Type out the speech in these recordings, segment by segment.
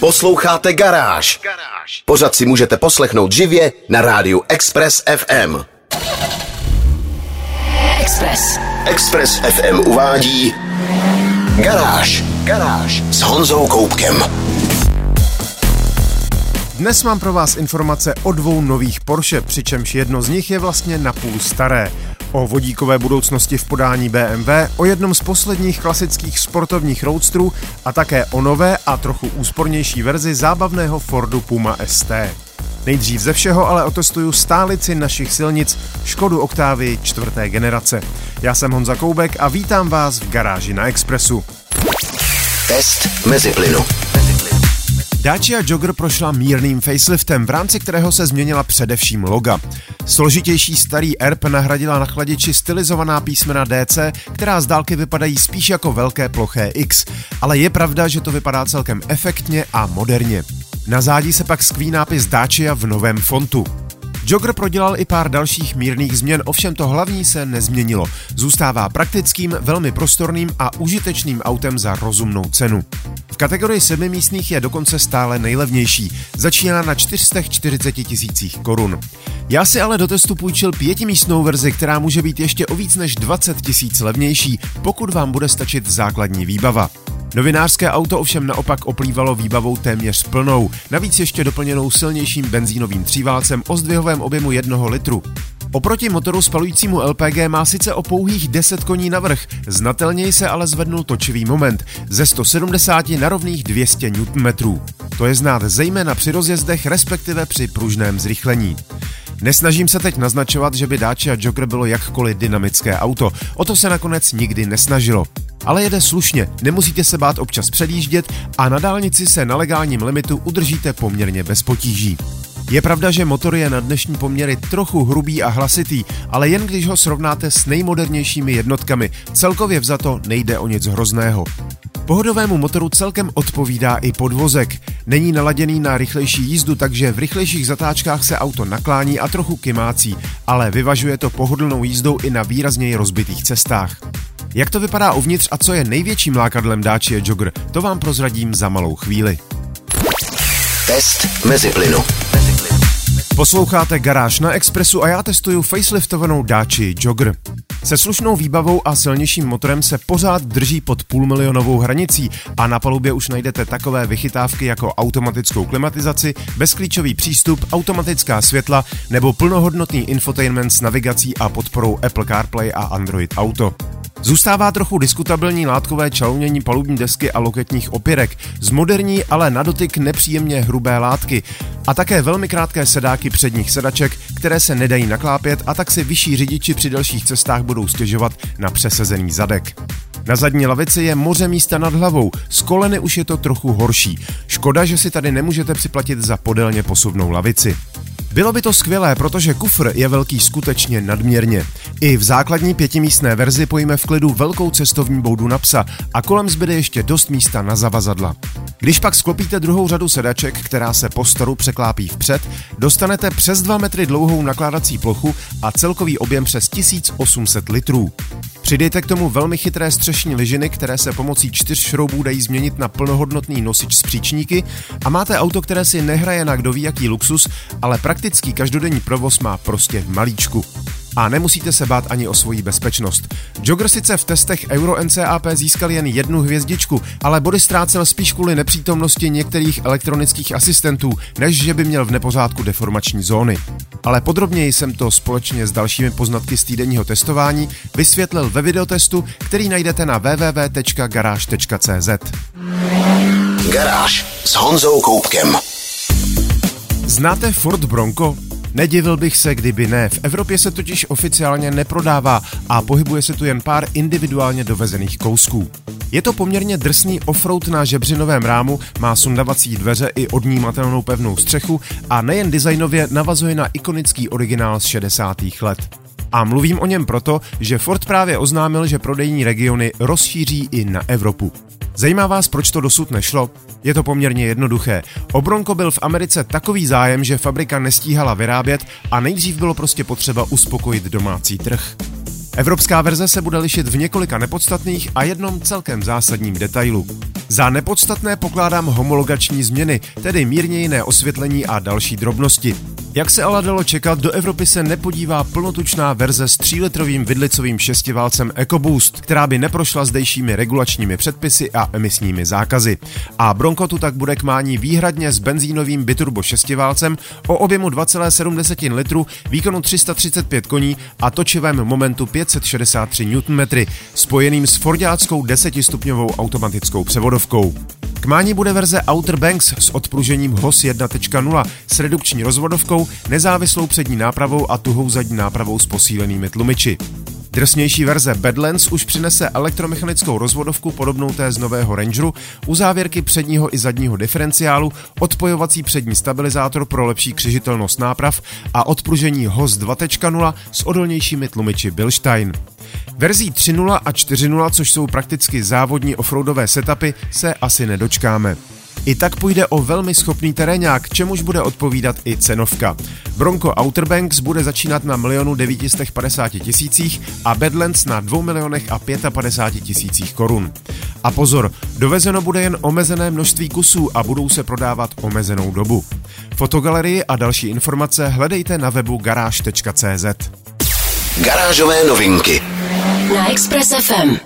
Posloucháte Garáž. Pořád si můžete poslechnout živě na rádiu Express FM. Express. Express FM uvádí Garáž. Garáž s Honzou Koupkem. Dnes mám pro vás informace o dvou nových Porsche, přičemž jedno z nich je vlastně napůl staré. O vodíkové budoucnosti v podání BMW, o jednom z posledních klasických sportovních roadstrů a také o nové a trochu úspornější verzi zábavného Fordu Puma ST. Nejdřív ze všeho ale otestuju stálici našich silnic Škodu Oktávy čtvrté generace. Já jsem Honza Koubek a vítám vás v garáži na Expressu. Test mezi plynu. Dacia Jogger prošla mírným faceliftem, v rámci kterého se změnila především loga. Složitější starý ERP nahradila na chladiči stylizovaná písmena DC, která z dálky vypadají spíš jako velké ploché X, ale je pravda, že to vypadá celkem efektně a moderně. Na zádi se pak skví nápis Dacia v novém fontu. Jogger prodělal i pár dalších mírných změn, ovšem to hlavní se nezměnilo. Zůstává praktickým, velmi prostorným a užitečným autem za rozumnou cenu. V kategorii sedmimístných je dokonce stále nejlevnější, začíná na 440 tisících korun. Já si ale do testu půjčil pětimístnou verzi, která může být ještě o víc než 20 tisíc levnější, pokud vám bude stačit základní výbava. Novinářské auto ovšem naopak oplývalo výbavou téměř plnou, navíc ještě doplněnou silnějším benzínovým tříválcem o zdvihovém objemu 1 litru. Oproti motoru spalujícímu LPG má sice o pouhých 10 koní navrh, znatelněji se ale zvednul točivý moment ze 170 na rovných 200 Nm. To je znát zejména při rozjezdech, respektive při pružném zrychlení. Nesnažím se teď naznačovat, že by Dacia Joker bylo jakkoliv dynamické auto. O to se nakonec nikdy nesnažilo. Ale jede slušně, nemusíte se bát občas předjíždět a na dálnici se na legálním limitu udržíte poměrně bez potíží. Je pravda, že motor je na dnešní poměry trochu hrubý a hlasitý, ale jen když ho srovnáte s nejmodernějšími jednotkami, celkově vzato nejde o nic hrozného. Pohodovému motoru celkem odpovídá i podvozek. Není naladěný na rychlejší jízdu, takže v rychlejších zatáčkách se auto naklání a trochu kymácí, ale vyvažuje to pohodlnou jízdou i na výrazněji rozbitých cestách. Jak to vypadá uvnitř a co je největším lákadlem Dacia Jogger, to vám prozradím za malou chvíli. Test mezi plynu. Posloucháte Garáž na Expressu a já testuju faceliftovanou Dacia Jogger. Se slušnou výbavou a silnějším motorem se pořád drží pod půlmilionovou hranicí a na palubě už najdete takové vychytávky jako automatickou klimatizaci, bezklíčový přístup, automatická světla nebo plnohodnotný infotainment s navigací a podporou Apple CarPlay a Android Auto. Zůstává trochu diskutabilní látkové čalounění palubní desky a loketních opěrek, z moderní, ale na dotyk nepříjemně hrubé látky a také velmi krátké sedáky předních sedaček, které se nedají naklápět a tak si vyšší řidiči při delších cestách budou stěžovat na přesezený zadek. Na zadní lavici je moře místa nad hlavou, z koleny už je to trochu horší. Škoda, že si tady nemůžete připlatit za podélně posuvnou lavici. Bylo by to skvělé, protože kufr je velký skutečně nadměrně. I v základní pětimístné verzi pojíme v klidu velkou cestovní boudu na psa a kolem zbyde ještě dost místa na zavazadla. Když pak sklopíte druhou řadu sedaček, která se po storu překlápí vpřed, dostanete přes 2 metry dlouhou nakládací plochu a celkový objem přes 1800 litrů. Přidejte k tomu velmi chytré střešní lyžiny, které se pomocí čtyř šroubů dají změnit na plnohodnotný nosič s příčníky a máte auto, které si nehraje na kdo ví jaký luxus, ale praktický každodenní provoz má prostě v malíčku. A nemusíte se bát ani o svoji bezpečnost. Jogger sice v testech Euro NCAP získal jen jednu hvězdičku, ale body ztrácel spíš kvůli nepřítomnosti některých elektronických asistentů, než že by měl v nepořádku deformační zóny. Ale podrobněji jsem to společně s dalšími poznatky z týdenního testování vysvětlil ve videotestu, který najdete na www.garage.cz. Garáž s Honzou Koupkem. Znáte Ford Bronco? Nedivil bych se, kdyby ne. V Evropě se totiž oficiálně neprodává a pohybuje se tu jen pár individuálně dovezených kousků. Je to poměrně drsný offroad na žebřinovém rámu, má sundavací dveře i odnímatelnou pevnou střechu a nejen designově navazuje na ikonický originál z 60. let. A mluvím o něm proto, že Ford právě oznámil, že prodejní regiony rozšíří i na Evropu. Zajímá vás, proč to dosud nešlo? Je to poměrně jednoduché. O Bronco byl v Americe takový zájem, že fabrika nestíhala vyrábět a nejdřív bylo prostě potřeba uspokojit domácí trh. Evropská verze se bude lišit v několika nepodstatných a jednom celkem zásadním detailu. Za nepodstatné pokládám homologační změny, tedy mírně jiné osvětlení a další drobnosti. Jak se ale dalo čekat, do Evropy se nepodívá plnotučná verze s 3-litrovým vidlicovým šestiválcem EcoBoost, která by neprošla zdejšími regulačními předpisy a emisními zákazy. A Bronco tu tak bude k mání výhradně s benzínovým biturbo šestiválcem o objemu 2,7 litru, výkonu 335 koní a točivém momentu 563 Nm, spojeným s Fordáckou 10-stupňovou automatickou převodovkou. K mání bude verze Outer Banks s odpružením HOS 1.0 s redukční rozvodovkou, nezávislou přední nápravou a tuhou zadní nápravou s posílenými tlumiči. Drsnější verze Badlands už přinese elektromechanickou rozvodovku podobnou té z nového Rangeru, u závěrky předního i zadního diferenciálu, odpojovací přední stabilizátor pro lepší křižitelnost náprav a odpružení HOS 2.0 s odolnějšími tlumiči Bilstein. Verzí 3.0 a 4.0, což jsou prakticky závodní offroadové setupy, se asi nedočkáme. I tak půjde o velmi schopný terénák, čemuž bude odpovídat i cenovka. Bronco Outer Banks bude začínat na milionu 950 tisících a Badlands na 2 milionech a 55 tisících korun. A pozor, dovezeno bude jen omezené množství kusů a budou se prodávat omezenou dobu. Fotogalerii a další informace hledejte na webu garáž.cz. Garážové novinky na Express FM.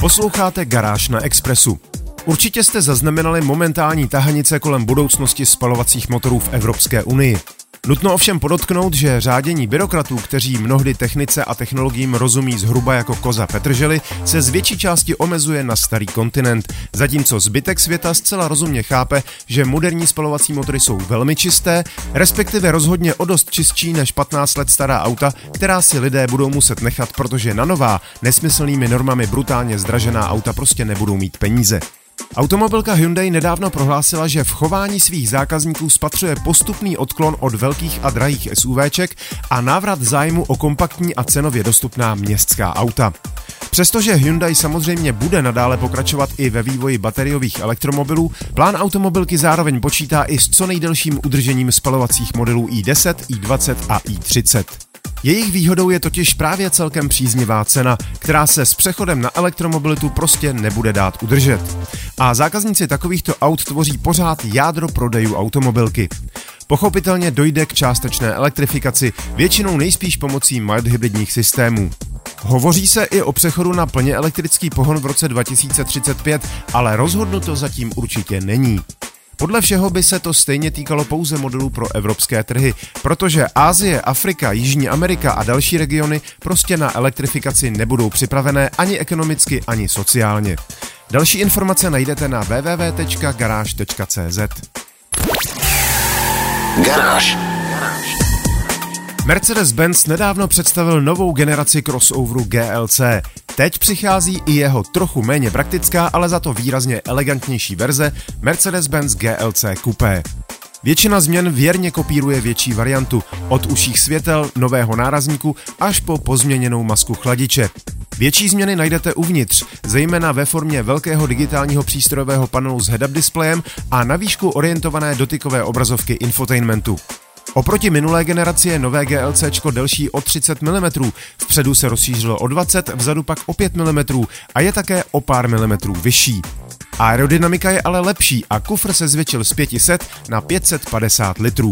Posloucháte Garáž na Expressu. Určitě jste zaznamenali momentální tahanice kolem budoucnosti spalovacích motorů v Evropské unii. Nutno ovšem podotknout, že řádění byrokratů, kteří mnohdy technice a technologiím rozumí zhruba jako koza Petržely, se z větší části omezuje na starý kontinent, zatímco zbytek světa zcela rozumně chápe, že moderní spalovací motory jsou velmi čisté, respektive rozhodně o dost čistší než 15 let stará auta, která si lidé budou muset nechat, protože na nová, nesmyslnými normami brutálně zdražená auta prostě nebudou mít peníze. Automobilka Hyundai nedávno prohlásila, že v chování svých zákazníků spatřuje postupný odklon od velkých a drahých SUVček a návrat zájmu o kompaktní a cenově dostupná městská auta. Přestože Hyundai samozřejmě bude nadále pokračovat i ve vývoji bateriových elektromobilů, plán automobilky zároveň počítá i s co nejdelším udržením spalovacích modelů i10, i20 a i30. Jejich výhodou je totiž právě celkem příznivá cena, která se s přechodem na elektromobilitu prostě nebude dát udržet. A zákazníci takovýchto aut tvoří pořád jádro prodejů automobilky. Pochopitelně dojde k částečné elektrifikaci, většinou nejspíš pomocí mild hybridních systémů. Hovoří se i o přechodu na plně elektrický pohon v roce 2035, ale rozhodnuto zatím určitě není. Podle všeho by se to stejně týkalo pouze modelů pro evropské trhy, protože Ázie, Afrika, Jižní Amerika a další regiony prostě na elektrifikaci nebudou připravené ani ekonomicky, ani sociálně. Další informace najdete na www.garage.cz. Garáž. Mercedes-Benz nedávno představil novou generaci crossoveru GLC. Teď přichází i jeho trochu méně praktická, ale za to výrazně elegantnější verze Mercedes-Benz GLC Coupé. Většina změn věrně kopíruje větší variantu, od uších světel, nového nárazníku až po pozměněnou masku chladiče. Větší změny najdete uvnitř, zejména ve formě velkého digitálního přístrojového panelu s head-up displejem a na výšku orientované dotykové obrazovky infotainmentu. Oproti minulé generaci je nové GLC delší o 30 mm, vpředu se rozšířilo o 20, vzadu pak o 5 mm a je také o pár milimetrů vyšší. Aerodynamika je ale lepší a kufr se zvětšil z 500 na 550 litrů.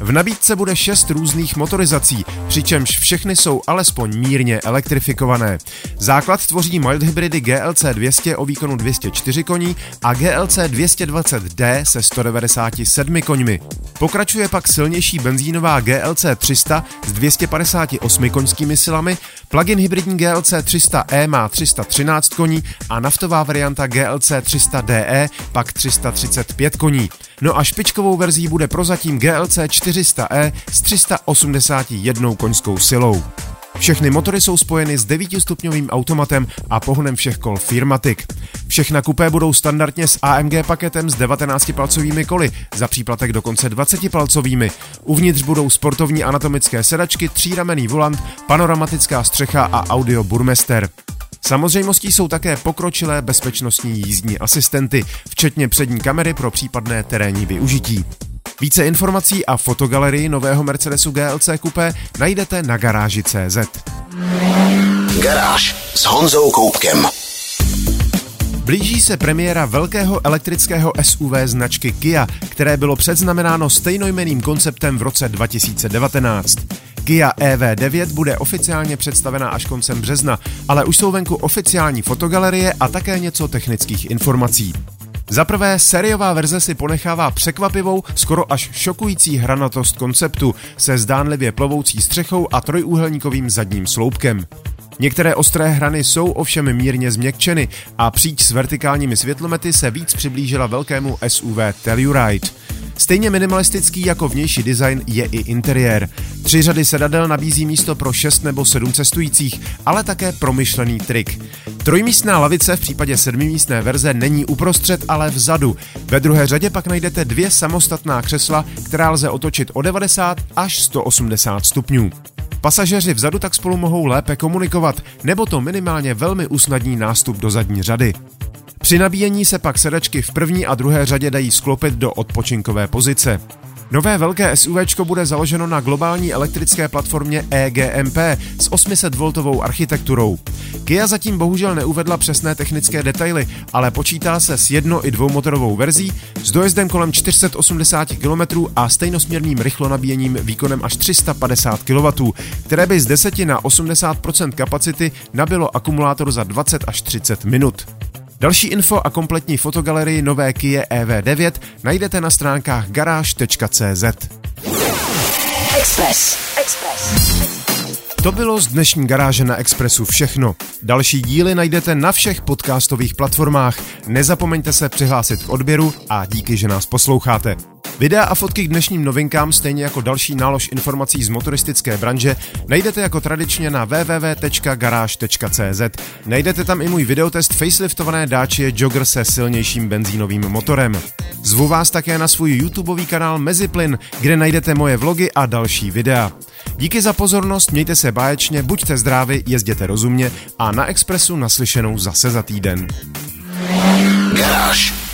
V nabídce bude šest různých motorizací, přičemž všechny jsou alespoň mírně elektrifikované. Základ tvoří mild hybridy GLC 200 o výkonu 204 koní a GLC 220D se 197 koňmi. Pokračuje pak silnější benzínová GLC 300 s 258 koňskými silami, plug-in hybridní GLC 300E má 313 koní a naftová varianta GLC 300DE pak 335 koní. No a špičkovou verzí bude prozatím GLC 400E s 381 koňskou silou. Všechny motory jsou spojeny s 9-stupňovým automatem a pohonem všech kol Firmatic. Všechna kupé budou standardně s AMG paketem s 19-palcovými koly, za příplatek dokonce 20-palcovými. Uvnitř budou sportovní anatomické sedačky, tříramenný volant, panoramatická střecha a audio Burmester. Samozřejmostí jsou také pokročilé bezpečnostní jízdní asistenty, včetně přední kamery pro případné terénní využití. Více informací a fotogalerii nového Mercedesu GLC Coupé najdete na garáži.cz. Garáž s Honzou Koupkem. Blíží se premiéra velkého elektrického SUV značky Kia, které bylo předznamenáno stejnojmeným konceptem v roce 2019. Kia EV9 bude oficiálně představena až koncem března, ale už jsou venku oficiální fotogalerie a také něco technických informací. Za prvé, sériová verze si ponechává překvapivou, skoro až šokující hranatost konceptu se zdánlivě plovoucí střechou a trojúhelníkovým zadním sloupkem. Některé ostré hrany jsou ovšem mírně změkčeny a příč s vertikálními světlomety se víc přiblížila velkému SUV Telluride. Stejně minimalistický jako vnější design je i interiér. Tři řady sedadel nabízí místo pro šest nebo sedm cestujících, ale také promyšlený trik. Trojmístná lavice v případě sedmimístné verze není uprostřed, ale vzadu. Ve druhé řadě pak najdete dvě samostatná křesla, která lze otočit o 90 až 180 stupňů. Pasažeři vzadu tak spolu mohou lépe komunikovat, nebo to minimálně velmi usnadní nástup do zadní řady. Při nabíjení se pak sedačky v první a druhé řadě dají sklopit do odpočinkové pozice. Nové velké SUV bude založeno na globální elektrické platformě EGMP s 800V architekturou. Kia zatím bohužel neuvedla přesné technické detaily, ale počítá se s jedno i dvoumotorovou verzí s dojezdem kolem 480 km a stejnosměrným rychlonabíjením výkonem až 350 kW, které by z 10 na 80 kapacity nabilo akumulátor za 20 až 30 minut. Další info a kompletní fotogalerii nové Kia EV9 najdete na stránkách garáž.cz. Express. Express. To bylo z dnešní garáže na Expressu všechno. Další díly najdete na všech podcastových platformách. Nezapomeňte se přihlásit k odběru a díky, že nás posloucháte. Videa a fotky k dnešním novinkám, stejně jako další nálož informací z motoristické branže, najdete jako tradičně na www.garage.cz. Najdete tam i můj videotest faceliftované dáči Jogger se silnějším benzínovým motorem. Zvu vás také na svůj YouTubeový kanál Meziplyn, kde najdete moje vlogy a další videa. Díky za pozornost, mějte se báječně, buďte zdraví, jezděte rozumně a na Expressu naslyšenou zase za týden. Garáž.